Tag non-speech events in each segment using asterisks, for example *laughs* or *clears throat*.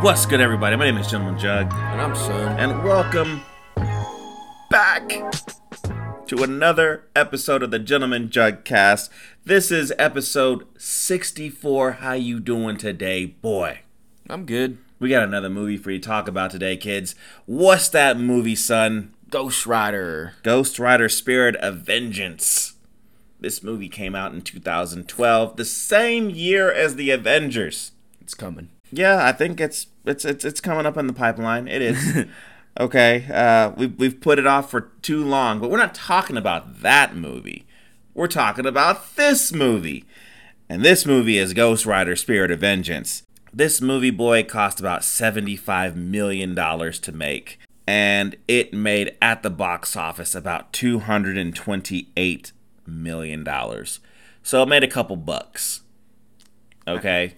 What's good, everybody? My name is Gentleman Jug, And I'm son. and welcome back to another episode of the Gentleman Jug Cast. This is episode 64. How you doing today, boy? I'm good. We got another movie for you to talk about today, kids. What's that movie, son? Ghost Rider. Ghost Rider Spirit of Vengeance. This movie came out in 2012, the same year as The Avengers. It's coming. Yeah, I think it's it's it's it's coming up in the pipeline. It is. *laughs* okay, uh, we've we've put it off for too long, but we're not talking about that movie. We're talking about this movie, and this movie is Ghost Rider: Spirit of Vengeance. This movie, boy, cost about seventy-five million dollars to make, and it made at the box office about two hundred and twenty-eight million dollars. So it made a couple bucks. Okay.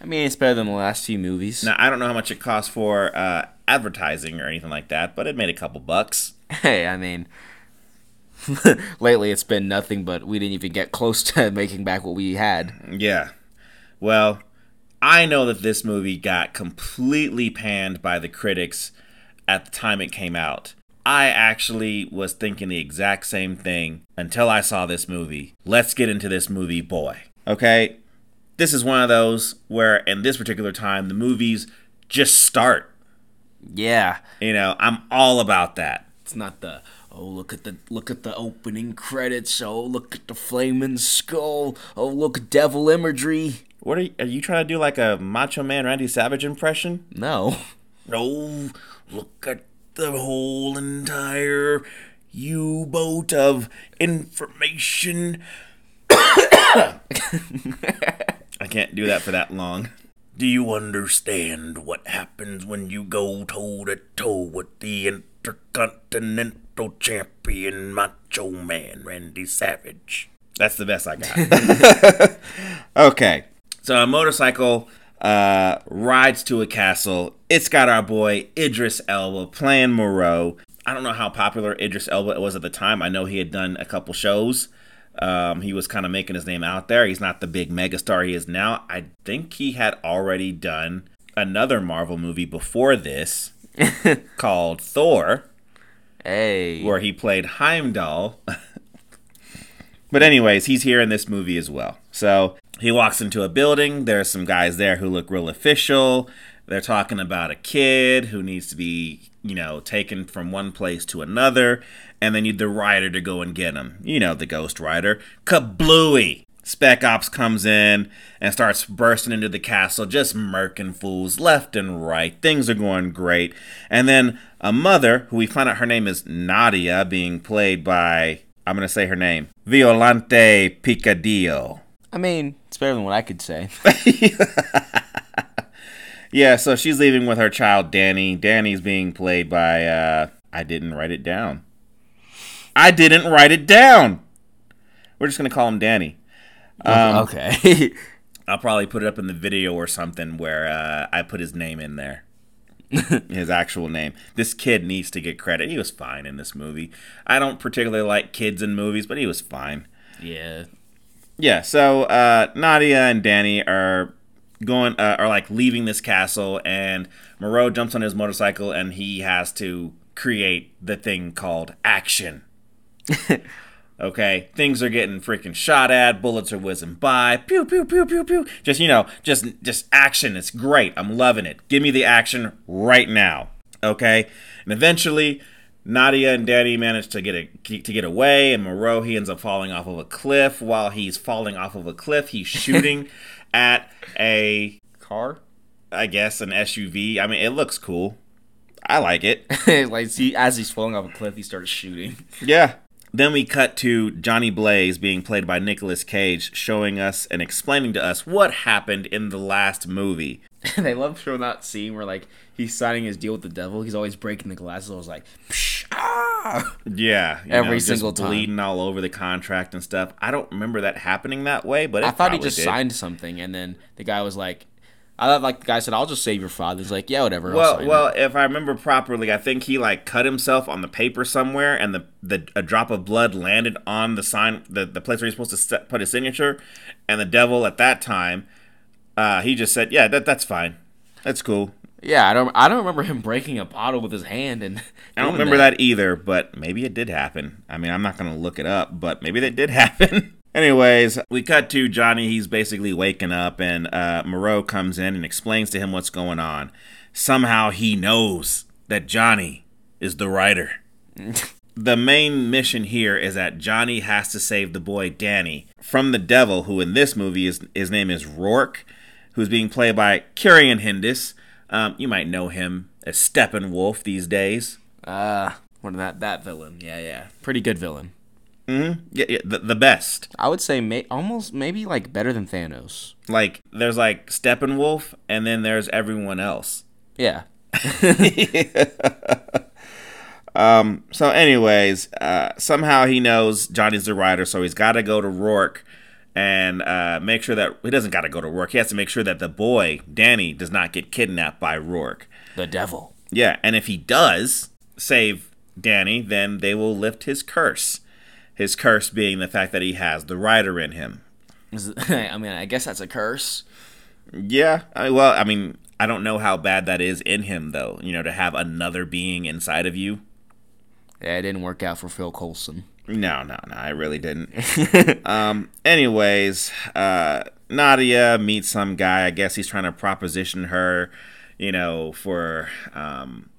I mean, it's better than the last few movies. Now I don't know how much it cost for uh, advertising or anything like that, but it made a couple bucks. *laughs* Hey, I mean, *laughs* lately it's been nothing, but we didn't even get close to *laughs* making back what we had. Yeah. Well, I know that this movie got completely panned by the critics at the time it came out. I actually was thinking the exact same thing until I saw this movie. Let's get into this movie, boy. Okay? This is one of those where, in this particular time, the movies just start. Yeah, You know, I'm all about that. it's not the oh look at the look at the opening credits. Oh look at the flaming skull. Oh look devil imagery. What are you, are you trying to do like a Macho Man Randy Savage impression? No, No, look at the whole entire U boat of information. I can't do that for that long. Do you understand what happens when you go toe to toe with the Intercontinental Champion Macho Man Randy Savage? That's the best I got. *laughs* *laughs* okay. So a motorcycle uh, rides to a castle. It's got our boy Idris Elba playing Moreau. I don't know how popular Idris Elba was at the time. I know he had done a couple shows. Um, he was kind of making his name out there. He's not the big megastar he is now. I think he had already done another Marvel movie before this *laughs* called Thor hey, where he played Heimdall. *laughs* but anyways, he's here in this movie as well. So he walks into a building. There's some guys there who look real official. They're talking about a kid who needs to be, you know, taken from one place to another, and they need the rider to go and get him. You know, the Ghost Rider. Kablooey! Spec Ops comes in and starts bursting into the castle, just murking fools left and right. Things are going great. And then a mother, who we find out her name is Nadia, being played by, I'm going to say her name, Violante Picadillo. I mean, it's better than what I could say. *laughs* Yeah, so she's leaving with her child Danny. Danny's being played by, uh, I didn't write it down. I didn't write it down! We're just going to call him Danny. Um, okay. *laughs* I'll probably put it up in the video or something where uh, I put his name in there. *laughs* his actual name. This kid needs to get credit. He was fine in this movie. I don't particularly like kids in movies, but he was fine. yeah. Yeah, so uh, Nadia and Danny are going, uh, are like leaving this castle, and Moreau jumps on his motorcycle and he has to create the thing called action. *laughs* Okay, things are getting freaking shot at, bullets are whizzing by, pew pew pew pew pew. Just you know, just just action. It's great. I'm loving it. Give me the action right now. Okay, and eventually, Nadia and Danny manage to get a, to get away, and Moreau he ends up falling off of a cliff. While he's falling off of a cliff, he's *laughs* shooting at a Car? I guess an SUV. I mean, it looks cool. I like it. *laughs* like, see, as he's falling off a cliff, he starts shooting. Yeah. Then we cut to Johnny Blaze being played by Nicolas Cage, showing us and explaining to us what happened in the last movie. *laughs* And I love showing that scene where like he's signing his deal with the devil. He's always breaking the glasses. I was like, Psh, ah! Yeah, Every just single time. bleeding all over the contract and stuff. I don't remember that happening that way, but it I thought he just did. signed something, and then the guy was like, I thought like the guy said, "I'll just save your father." He's like, "Yeah, whatever." Well, well, it." if I remember properly, I think he like cut himself on the paper somewhere, and the, the a drop of blood landed on the sign, the, the place where he's supposed to set, put his signature, and the devil at that time, uh, he just said, "Yeah, that that's fine, that's cool." Yeah, I don't. I don't remember him breaking a bottle with his hand, and *laughs* I don't remember that. either, but maybe it did happen. I mean, I'm not going to look it up, but maybe that did *laughs* happen. Anyways, we cut to Johnny. He's basically waking up, and uh, Moreau comes in and explains to him what's going on. Somehow he knows that Johnny is the rider. *laughs* the main mission here is that Johnny has to save the boy Danny from the devil, who in this movie is his name is Roarke, who's being played by Ciarán Hinds. Um, you might know him as Steppenwolf these days. Ah, Uh, what that that villain? Yeah, yeah, pretty good villain. Mm-hmm. Yeah, yeah the, the best. I would say may, almost maybe like better than Thanos. Like there's like Steppenwolf, and then there's everyone else. Yeah. *laughs* um. So, anyways, uh, somehow he knows Johnny's the rider, so he's got to go to Roarke and uh, make sure that he doesn't got to go to Roarke. He has to make sure that the boy Danny does not get kidnapped by Roarke. The devil. Yeah, and if he does save Danny, then they will lift his curse. His curse being the fact that he has the rider in him. *laughs* I mean, I guess that's a curse. Yeah. I, well, I mean, I don't know how bad that is in him, though. You know, to have another being inside of you. Yeah, it didn't work out for Phil Coulson. No, no, no, I really didn't. *laughs* um, anyways, uh, Nadia meets some guy. I guess he's trying to proposition her, you know, for um,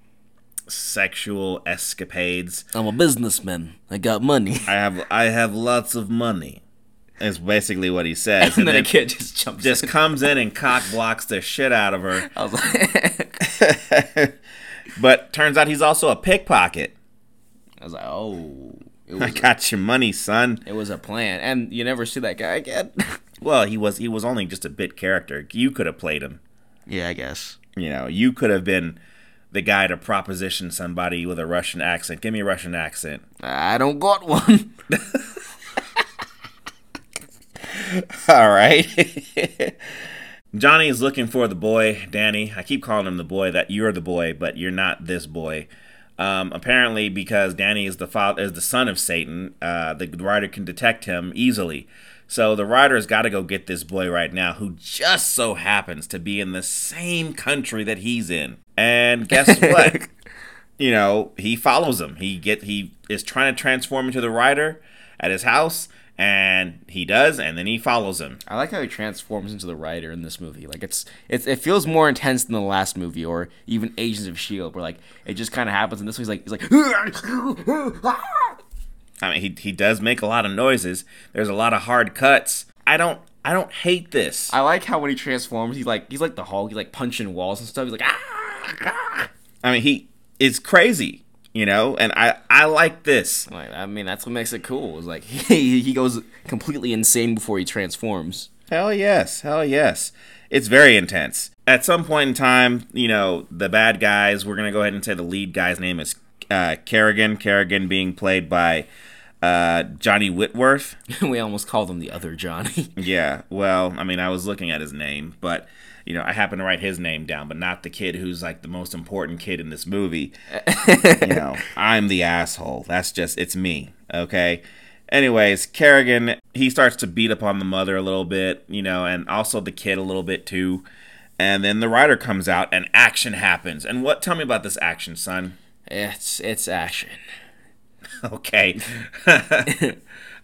sexual escapades. I'm a businessman. I got money. I have I have lots of money. Is basically what he says. and, and then, then a kid just jumps just in. comes in and cock blocks the shit out of her. *laughs* I was like *laughs* But turns out he's also a pickpocket. I was like, oh. I got your money, son. It was a plan, and you never see that guy again. *laughs* well, he was he was only just a bit character. You could have played him. Yeah, I guess. You know, you could have been the guy to proposition somebody with a Russian accent. Give me a Russian accent. I don't got one. *laughs* *laughs* All right. *laughs* Johnny is looking for the boy, Danny. I keep calling him the boy. That you're the boy, but you're not this boy. Um, apparently, because Danny is the father, is the son of Satan, uh, the rider can detect him easily. So the rider's got to go get this boy right now, who just so happens to be in the same country that he's in. And guess *laughs* what? you know, he follows him. He get he is trying to transform into the rider at his house, and he does, and then he follows him. I like how he transforms into the rider in this movie. Like it's, it's it feels more intense than the last movie or even Agents of Shield, where like it just kind of happens. And this one's like he's like. *laughs* Ah! I mean, he he does make a lot of noises. There's a lot of hard cuts. I don't I don't hate this. I like how when he transforms, he's like he's like the Hulk. He's like punching walls and stuff. He's like ah. I mean, he is crazy, you know, and I I like this. Like, I mean, that's what makes it cool. Is like *laughs* he he goes completely insane before he transforms. Hell yes, hell yes. It's very intense. At some point in time, you know, the bad guys. We're gonna go ahead and say the lead guy's name is uh, Carrigan. Carrigan being played by uh, Johnny Whitworth. *laughs* we almost called him the other Johnny. *laughs* yeah, well, I mean, I was looking at his name, but you know, I happen to write his name down, but not the kid who's like the most important kid in this movie. *laughs* you know, I'm the asshole. That's just it's me. Okay. Anyways, Carrigan he starts to beat up on the mother a little bit, you know, and also the kid a little bit too. And then the rider comes out and action happens. And what? Tell me about this action, son. It's it's action. *laughs* okay.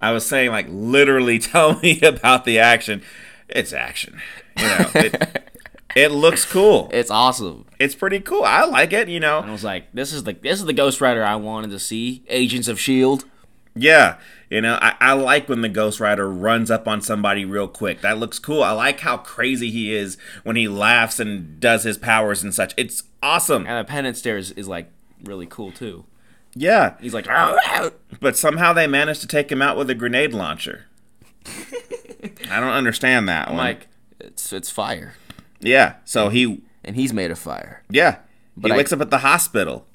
I was saying like literally *laughs* tell me about the action. It's action. You know, it, *laughs* it looks cool. It's awesome. It's pretty cool. I like it. You know. And I was like, this is the this is the Ghost Rider I wanted to see. Agents of Shield. Yeah, you know, I, I like when the Ghost Rider runs up on somebody real quick. That looks cool. I like how crazy he is when he laughs and does his powers and such. It's awesome. And the penance stares is like really cool too. Yeah. He's like, but somehow they managed to take him out with a grenade launcher. *laughs* I don't understand that one. Like, it's it's fire. Yeah. So he and he's made of fire. Yeah. But he I, wakes up at the hospital.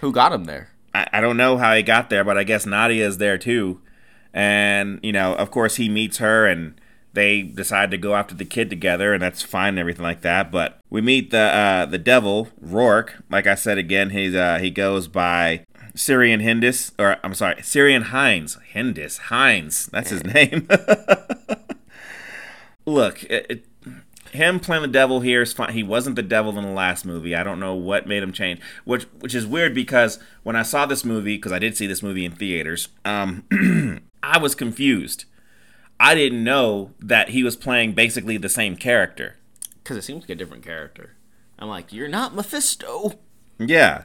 Who got him there? I, I don't know how he got there, but I guess Nadia is there too. And, you know, of course he meets her and they decide to go after the kid together and that's fine and everything like that. But we meet the uh, the devil, Roarke. Like I said again, he's uh, he goes by Ciarán Hinds, or I'm sorry, Syrian Hinds. Hinds. Hines. That's his name. *laughs* Look, it, it, him playing the devil here is fine. He wasn't the devil in the last movie. I don't know what made him change, which which is weird because when I saw this movie, because I did see this movie in theaters, um, *clears throat* I was confused. I didn't know that he was playing basically the same character. Because it seems like a different character. I'm like, you're not Mephisto. Yeah.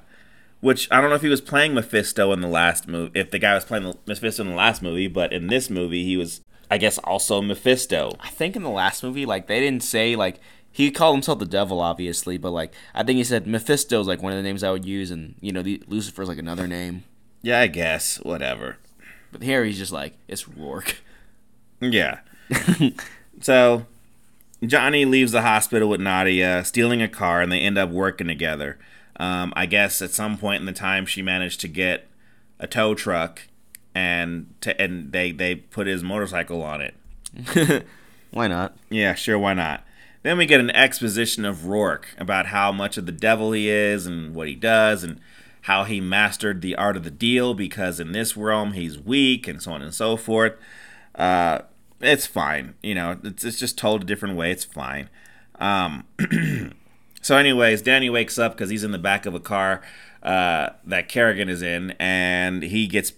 Which I don't know if he was playing Mephisto in the last movie, if the guy was playing Mephisto in the last movie, but in this movie he was, I guess, also Mephisto. I think in the last movie, like they didn't say like he called himself the devil, obviously, but like I think he said Mephisto's like one of the names I would use, and you know, the, Lucifer's like another name. Yeah, I guess whatever. But here he's just like it's Roarke. Yeah. *laughs* so Johnny leaves the hospital with Nadia, stealing a car, and they end up working together. Um, I guess at some point in the time, she managed to get a tow truck, and to, and they they put his motorcycle on it. *laughs* Why not? Yeah, sure, why not? Then we get an exposition of Roarke about how much of the devil he is and what he does and how he mastered the art of the deal because in this realm he's weak and so on and so forth. Uh, it's fine, you know. It's it's just told a different way. It's fine. Um, *clears throat* so, anyways, Danny wakes up because he's in the back of a car uh, that Carrigan is in, and he gets,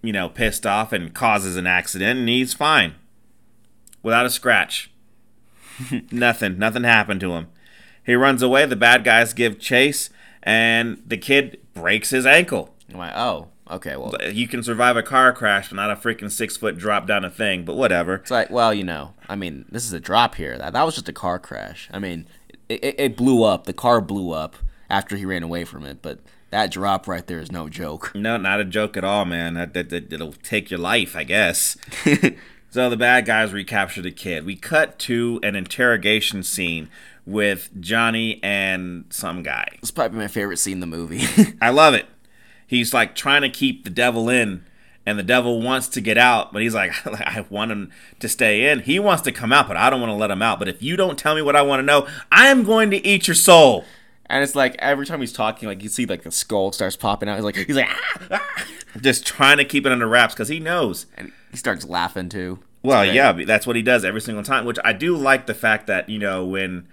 you know, pissed off and causes an accident, and he's fine without a scratch. *laughs* nothing, nothing happened to him. He runs away. The bad guys give chase, and the kid breaks his ankle. I'm like, oh, okay, well, You can survive a car crash, but not a freaking six foot drop down a thing. But whatever. it's like, well, you know, I mean, this is a drop here. That that was just a car crash. I mean, it, it, blew up. The car blew up after he ran away from it, but that drop right there is no joke. *laughs* No, not a joke at all, man. That, that, that it'll take your life, I guess. *laughs* so the bad guys recapture the kid. We cut to an interrogation scene with Johnny and some guy. It's probably my favorite scene in the movie. *laughs* I love it. He's like trying to keep the devil in, and the devil wants to get out, but he's *laughs* like, I want him to stay in. He wants to come out, but I don't want to let him out. But if you don't tell me what I want to know, I am going to eat your soul. and it's like every time he's talking, like you see like the skull starts popping out. He's like, he's like, ah, ah. *laughs* Just trying to keep it under wraps because he knows. and he starts laughing too. Well, Right. yeah, that's what he does every single time. Which I do like the fact that you know when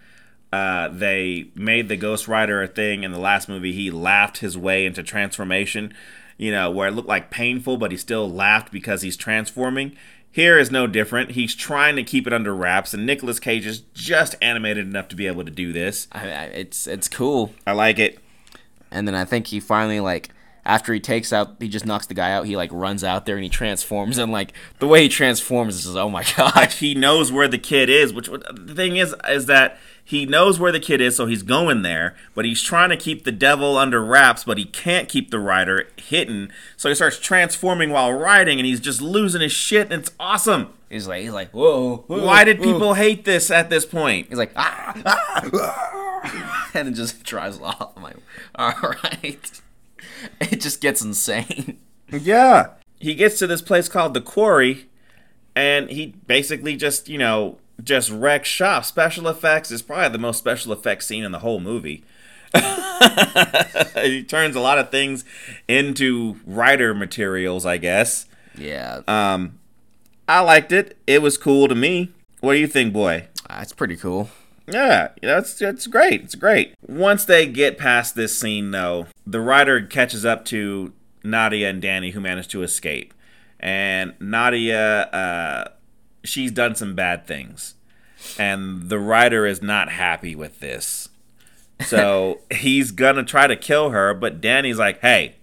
uh, they made the Ghost Rider a thing in the last movie, he laughed his way into transformation. You know, where it looked like painful, but he still laughed because he's transforming. Here is no different. He's trying to keep it under wraps, and Nicolas Cage is just animated enough to be able to do this. I, I, it's it's cool. I like it. And then I think he finally like after he takes out, he just knocks the guy out. He like runs out there and he transforms, and like the way he transforms is oh my *laughs* god. he knows where the kid is. Which the thing is, is that he knows where the kid is, so he's going there. But he's trying to keep the devil under wraps, but he can't keep the rider hidden. So he starts transforming while riding, and he's just losing his shit. And it's awesome. He's like he's like whoa. whoa, Why did whoa." people hate this at this point? He's like ah, ah, *laughs* and it just *laughs* drives off. I'm like, all right. *laughs* It just gets insane. Yeah. He gets to this place called the Quarry, and he basically just, you know, just wrecks shop. Special effects is probably the most special effects scene in the whole movie. *laughs* he turns a lot of things into rider materials, I guess. Yeah, Um, I liked it. It was cool to me. What do you think, boy? it's pretty cool. Yeah, that's it's it's great. It's great. Once they get past this scene, though, the rider catches up to Nadia and Danny, who managed to escape. And Nadia, uh, she's done some bad things, and the rider is not happy with this. So *laughs* he's gonna try to kill her, but Danny's like, "Hey,"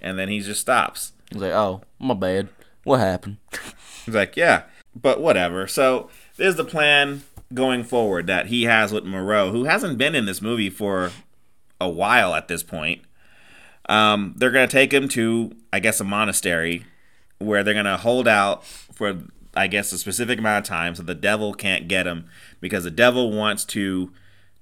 and then he just stops. He's like, oh, my bad. What happened? *laughs* He's like, yeah, but whatever. So there's the plan going forward that he has with Moreau, who hasn't been in this movie for a while at this point. Um, they're gonna take him to, I guess, a monastery where they're gonna hold out for, I guess, a specific amount of time so the devil can't get him because the devil wants to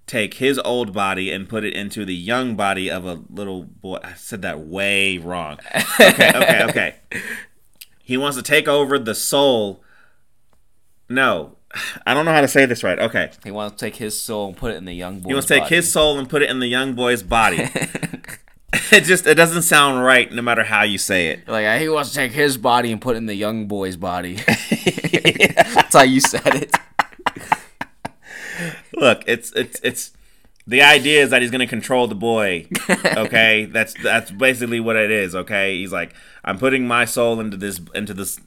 take his old body and put it into the young body of a little boy. I said that way wrong. Okay, okay, okay. *laughs* He wants to take over the soul. No, I don't know how to say this right. Okay. He wants to take his soul and put it in the young boy. He wants to take his soul and put it in the young boy's body. *laughs* *laughs* it just it doesn't sound right no matter how you say it. Like he wants to take his body and put it in the young boy's body. *laughs* *laughs* That's how you said it. Look, it's it's it's the idea is that he's gonna control the boy. Okay, that's that's basically what it is. Okay, he's like, I'm putting my soul into this into this.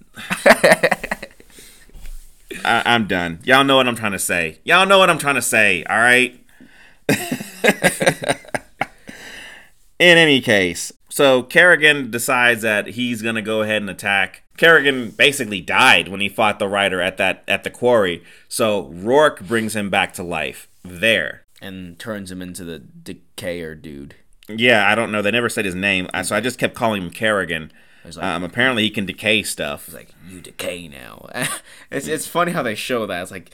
I, I'm done. Y'all know what I'm trying to say. Y'all know what I'm trying to say. All right. In any case, so Carrigan decides that he's gonna go ahead and attack. Carrigan basically died when he fought the rider at that at the quarry. So Roarke brings him back to life there. and turns him into the decayer dude. Yeah, I don't know. They never said his name, so I just kept calling him Carrigan. Like, Um, apparently, he can decay stuff. it's like you decay now. *laughs* it's it's funny how they show that. It's like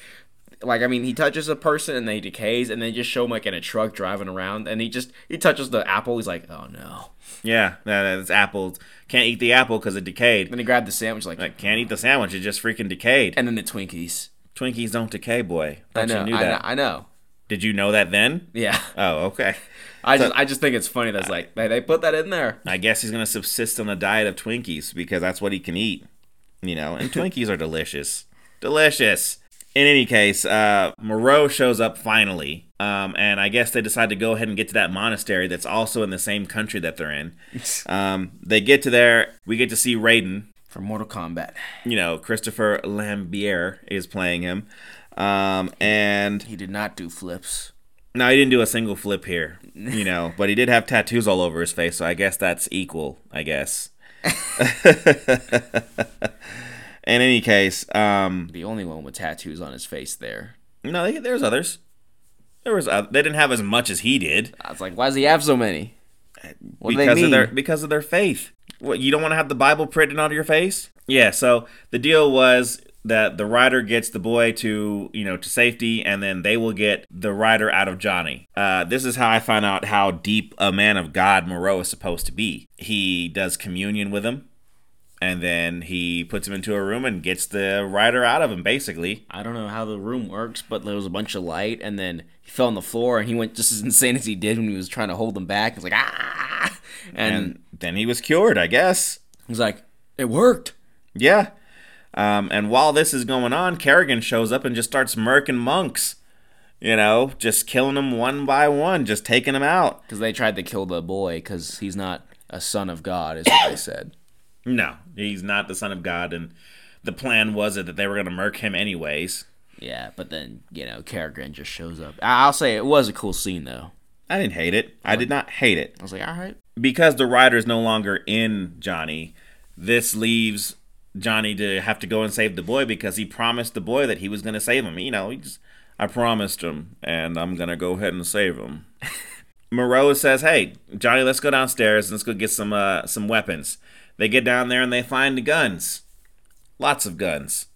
like I mean, he touches a person and they decays, and they just show him like in a truck driving around, and he just he touches the apple. He's like, oh no. Yeah, that, that's apples. Can't eat the apple because it decayed. Then he grabbed the sandwich like, Like, can't eat the sandwich. It just freaking decayed. and then the Twinkies. Twinkies don't decay, boy. I know, you knew I that. know, I know. Did you know that then? Yeah, *laughs* Oh, okay. I just I just think it's funny that's like they, they put that in there. I guess he's gonna subsist on a diet of Twinkies because that's what he can eat. You know, and *laughs* Twinkies are delicious, delicious. In any case, uh, Moreau shows up finally, um, and I guess they decide to go ahead and get to that monastery that's also in the same country that they're in. *laughs* Um, they get to there. We get to see Raiden. from Mortal Kombat, You know, Christopher Lambert is playing him, um, and he did not do flips. no, he didn't do a single flip here. You know, *laughs* but he did have tattoos all over his face, so I guess that's equal. I guess. *laughs* In any case, um, The only one with tattoos on his face there. no, they- there's others. There was oth- they didn't have as much as he did I was like, why does he have so many? What because of their because of their faith. What you don't want to have the Bible printed onto your face? Yeah. So the deal was that the rider gets the boy to you know to safety, and then they will get the rider out of Johnny. Uh, this is how I find out how deep a man of God Moreau is supposed to be. He does communion with him. And then he puts him into a room and gets the rider out of him, basically. I don't know how the room works, but there was a bunch of light, and then he fell on the floor, and he went just as insane as he did when he was trying to hold him back. He's like, ah, and, And then he was cured, I guess. he's like, it worked. Yeah. Um, and while this is going on, Carrigan shows up and just starts murking monks. You know, just killing them one by one, just taking them out. Because they tried to kill the boy because he's not a son of God, is what they said. No, he's not the son of God, and the plan was it that they were going to murk him anyways. Yeah, but then you know, Carrigan just shows up. I'll say it was a cool scene though. I didn't hate it. I did not hate it. I was like, all right, Because the rider is no longer in Johnny, this leaves Johnny to have to go and save the boy because he promised the boy that he was going to save him. You know, he just, I promised him, and I'm going to go ahead and save him. *laughs* Moreau says, "Hey, Johnny, let's go downstairs and let's go get some uh, some weapons." They get down there and they find the guns, lots of guns.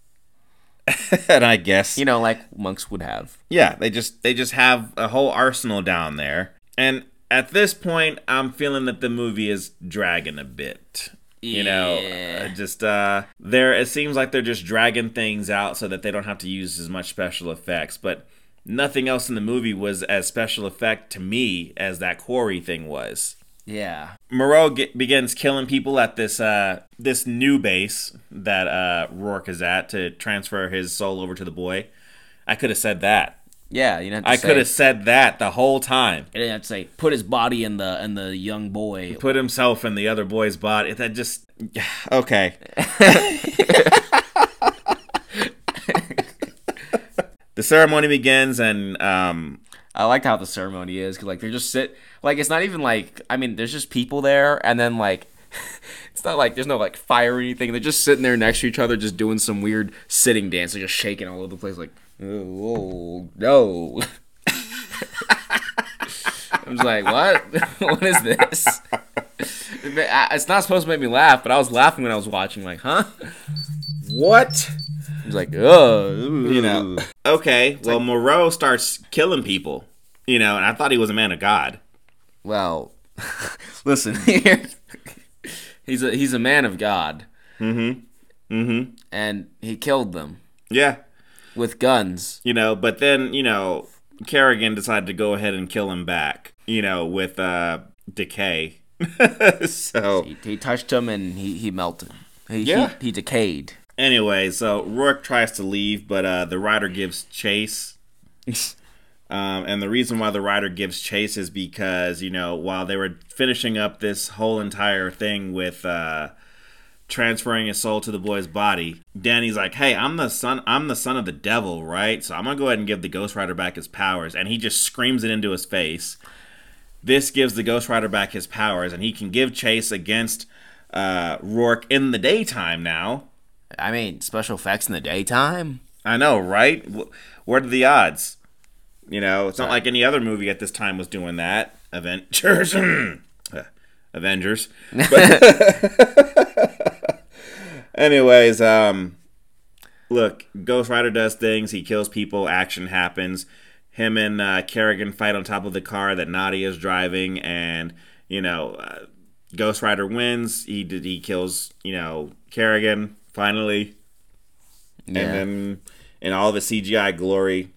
*laughs* and I guess you know, like monks would have. yeah, they just they just have a whole arsenal down there. And at this point, I'm feeling that the movie is dragging a bit. You know, Yeah. uh, just uh there it seems like they're just dragging things out so that they don't have to use as much special effects, but nothing else in the movie was as special effect to me as that quarry thing was. Yeah, Moreau get, begins killing people at this uh, this new base that uh, Roarke is at to transfer his soul over to the boy. I could have said that. yeah. You know, I could have said that the whole time. I didn't have to say put his body in the in the young boy. Put himself in the other boy's body. That just *sighs* okay. *laughs* the ceremony begins, and um, I liked how the ceremony is because like they're just sit like it's not even like I mean there's just people there and then like *laughs* it's not like there's no like fire or anything. They're just sitting there next to each other, just doing some weird sitting dance. They're just shaking all over the place like oh no. *laughs* I'm just like what? *laughs* what is this? It's not supposed to make me laugh, but I was laughing when I was watching. Like, huh? what? He's like, oh, You know. *laughs* Okay. Well, Moreau starts killing people. You know, and I thought he was a man of God. Well, *laughs* listen here. *laughs* he's a he's a man of God, Mm-hmm. and he killed them Yeah. with guns. You know, but then you know, Carrigan decided to go ahead and kill him back. You know, with uh, decay. so He, he touched him, and he he melted. He, Yeah. he, he decayed. Anyway, so Roarke tries to leave, but uh, the rider gives chase. *laughs* Um, and the reason why the rider gives chase is because, you know, while they were finishing up this whole entire thing with uh, transferring his soul to the boy's body, Danny's like, "Hey, I'm the son. I'm the son of the devil, right? So I'm gonna go ahead and give the Ghost Rider back his powers." And he just screams it into his face. This gives the Ghost Rider back his powers, and he can give chase against uh, Roarke in the daytime now. I mean, special effects in the daytime. I know, right? Wh- What are the odds? You know, it's not like any other movie at this time was doing that. Avengers, *laughs* Avengers. But *laughs* anyways, um, look, Ghost Rider does things. He kills people. Action happens. Him and uh, Carrigan fight on top of the car that Nadia is driving, and you know, uh, Ghost Rider wins. He did. He kills. You know, Carrigan finally and then in all of his CGI glory,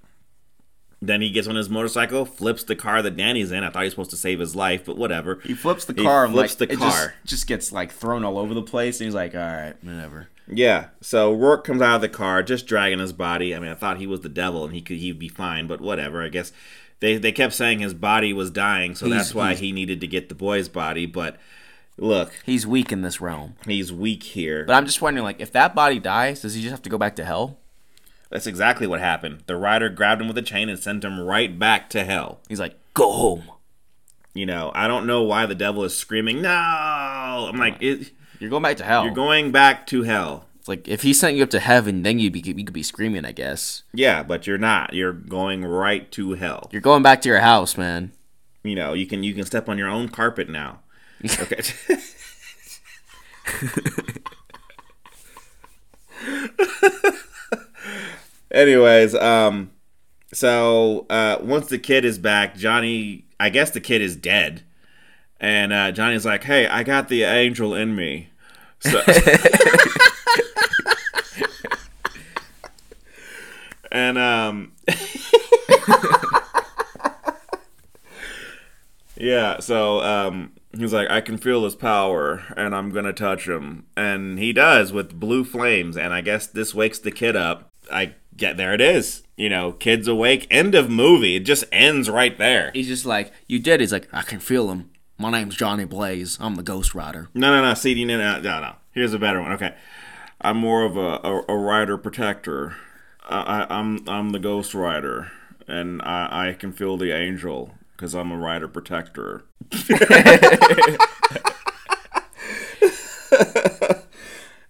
then he gets on his motorcycle, flips the car that Danny's in. I thought he was supposed to save his life, but whatever. He flips the He car. and, flips like, the it just- car. Just, gets like thrown all over the place, and he's like, "All right, whatever." Yeah. So Roarke comes out of the car, just dragging his body. I mean, I thought he was the devil and he could he'd be fine, but whatever. I guess they they kept saying his body was dying, so He's- that's why he needed to get the boy's body. But look, He's weak in this realm. he's weak here. But I'm just wondering, like, if that body dies, does he just have to go back to hell? That's exactly what happened. The rider grabbed him with a chain and sent him right back to hell. He's like, "Go home." You know, I don't know why the devil is screaming, no! I'm like, it, You're going back to hell. you're going back to hell. It's like if he sent you up to heaven, then you'd be you could be screaming, I guess. Yeah, but you're not. You're going right to hell. You're going back to your house, man. You know, you can you can step on your own carpet now. Okay. *laughs* Anyways, um so uh once the kid is back, Johnny I guess the kid is dead. And uh Johnny's like, "Hey, I got the angel in me." So *laughs* And um *laughs* Yeah, so um he's like I can feel his power and I'm going to touch him. And he does with blue flames and I guess this wakes the kid up. I get there it is. You know, kids awake, end of movie. It just ends right there. He's just like, "You did." He's like, "I can feel him. My name's Johnny Blaze. I'm the Ghost Rider." No, no, no, CD, no, no, no, no. Here's a better one. Okay. I'm more of a, a, a rider protector. I, I, I'm I'm the ghost rider and I, I can feel the angel because I'm a rider protector. *laughs*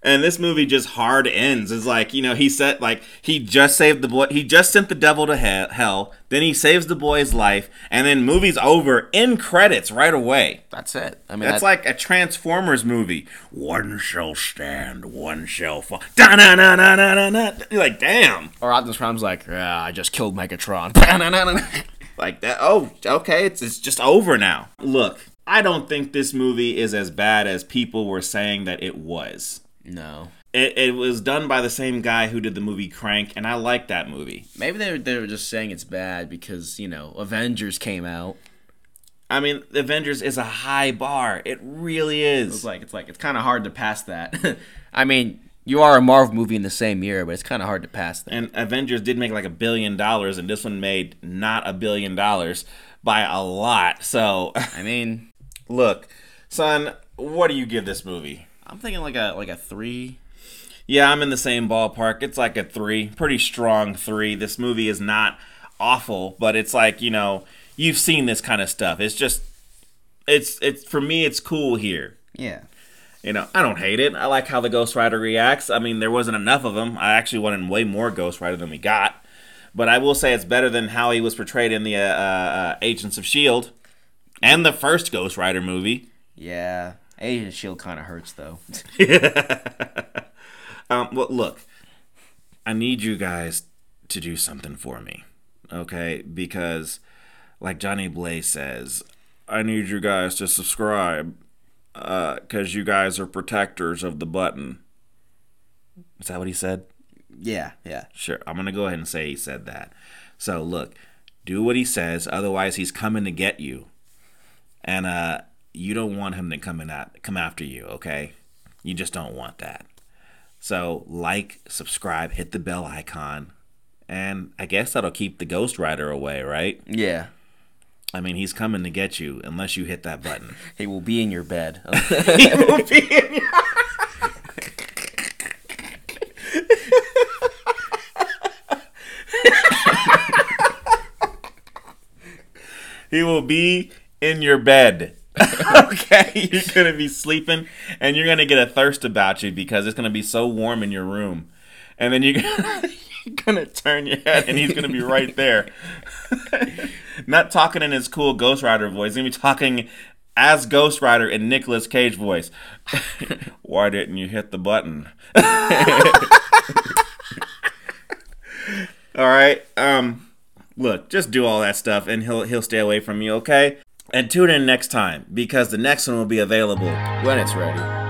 and this movie just hard ends. It's like you know he said like he just saved the boy. He just sent the devil to hell. Then he saves the boy's life, and then movie's over in credits right away. That's it. I mean, That's that- like a Transformers movie. One shall stand, one shall fall. Da na na na na na na. You're like, damn. or Optimus Prime's like, "Yeah, I just killed Megatron." *laughs* Like that. Oh, okay. It's it's just over now. Look, I don't think this movie is as bad as people were saying that it was. no, It, it was done by the same guy who did the movie Crank, and I like that movie. maybe they were, they were just saying it's bad because you know Avengers came out. I mean, Avengers is a high bar. It really is. It's like it's like it's kind of hard to pass that. *laughs* I mean, you are a Marvel movie in the same year, but it's kind of hard to pass that. And Avengers did make like a billion dollars, and this one made not a billion dollars by a lot. So, I mean, *laughs* look, son, what do you give this movie? I'm thinking like a like a three. Yeah, I'm in the same ballpark. It's like a three, pretty strong three. This movie is not awful, but it's like you know you've seen this kind of stuff. It's just, it's it's for me, it's cool here. Yeah. You know, I don't hate it. I like how the Ghost Rider reacts. I mean, there wasn't enough of him. I actually wanted way more Ghost Rider than we got. But I will say it's better than how he was portrayed in the uh, uh, Agents of S.H.I.E.L.D. and the first Ghost Rider movie. Yeah. Agents of Shield kind of hurts though. *laughs* Um, well, look, I need you guys to do something for me, okay? Because, like Johnny Blaze says, I need you guys to subscribe because you guys are protectors of the button. Is that what he said? yeah. Yeah. Sure. I'm going to go ahead and say he said that. So, look, do what he says, otherwise, he's coming to get you. And uh, you don't want him to come, in at, come after you, okay? You just don't want that. So, like, subscribe, hit the bell icon, And I guess that'll keep the Ghost Rider away, right? Yeah. I mean, he's coming to get you unless you hit that button. *laughs* He will be in your bed. *laughs* he will be in your He will be in your bed. *laughs* okay, you're gonna be sleeping, and you're gonna get a thirst about you because it's gonna be so warm in your room, and then you're you're gonna turn your head, and he's gonna be right there, not talking in his cool Ghost Rider voice. He's gonna be talking as Ghost Rider in Nicolas Cage voice. *laughs* Why didn't you hit the button? *laughs* all right. Um look, just do all that stuff and he'll he'll stay away from you, okay? And tune in next time because the next one will be available when it's ready.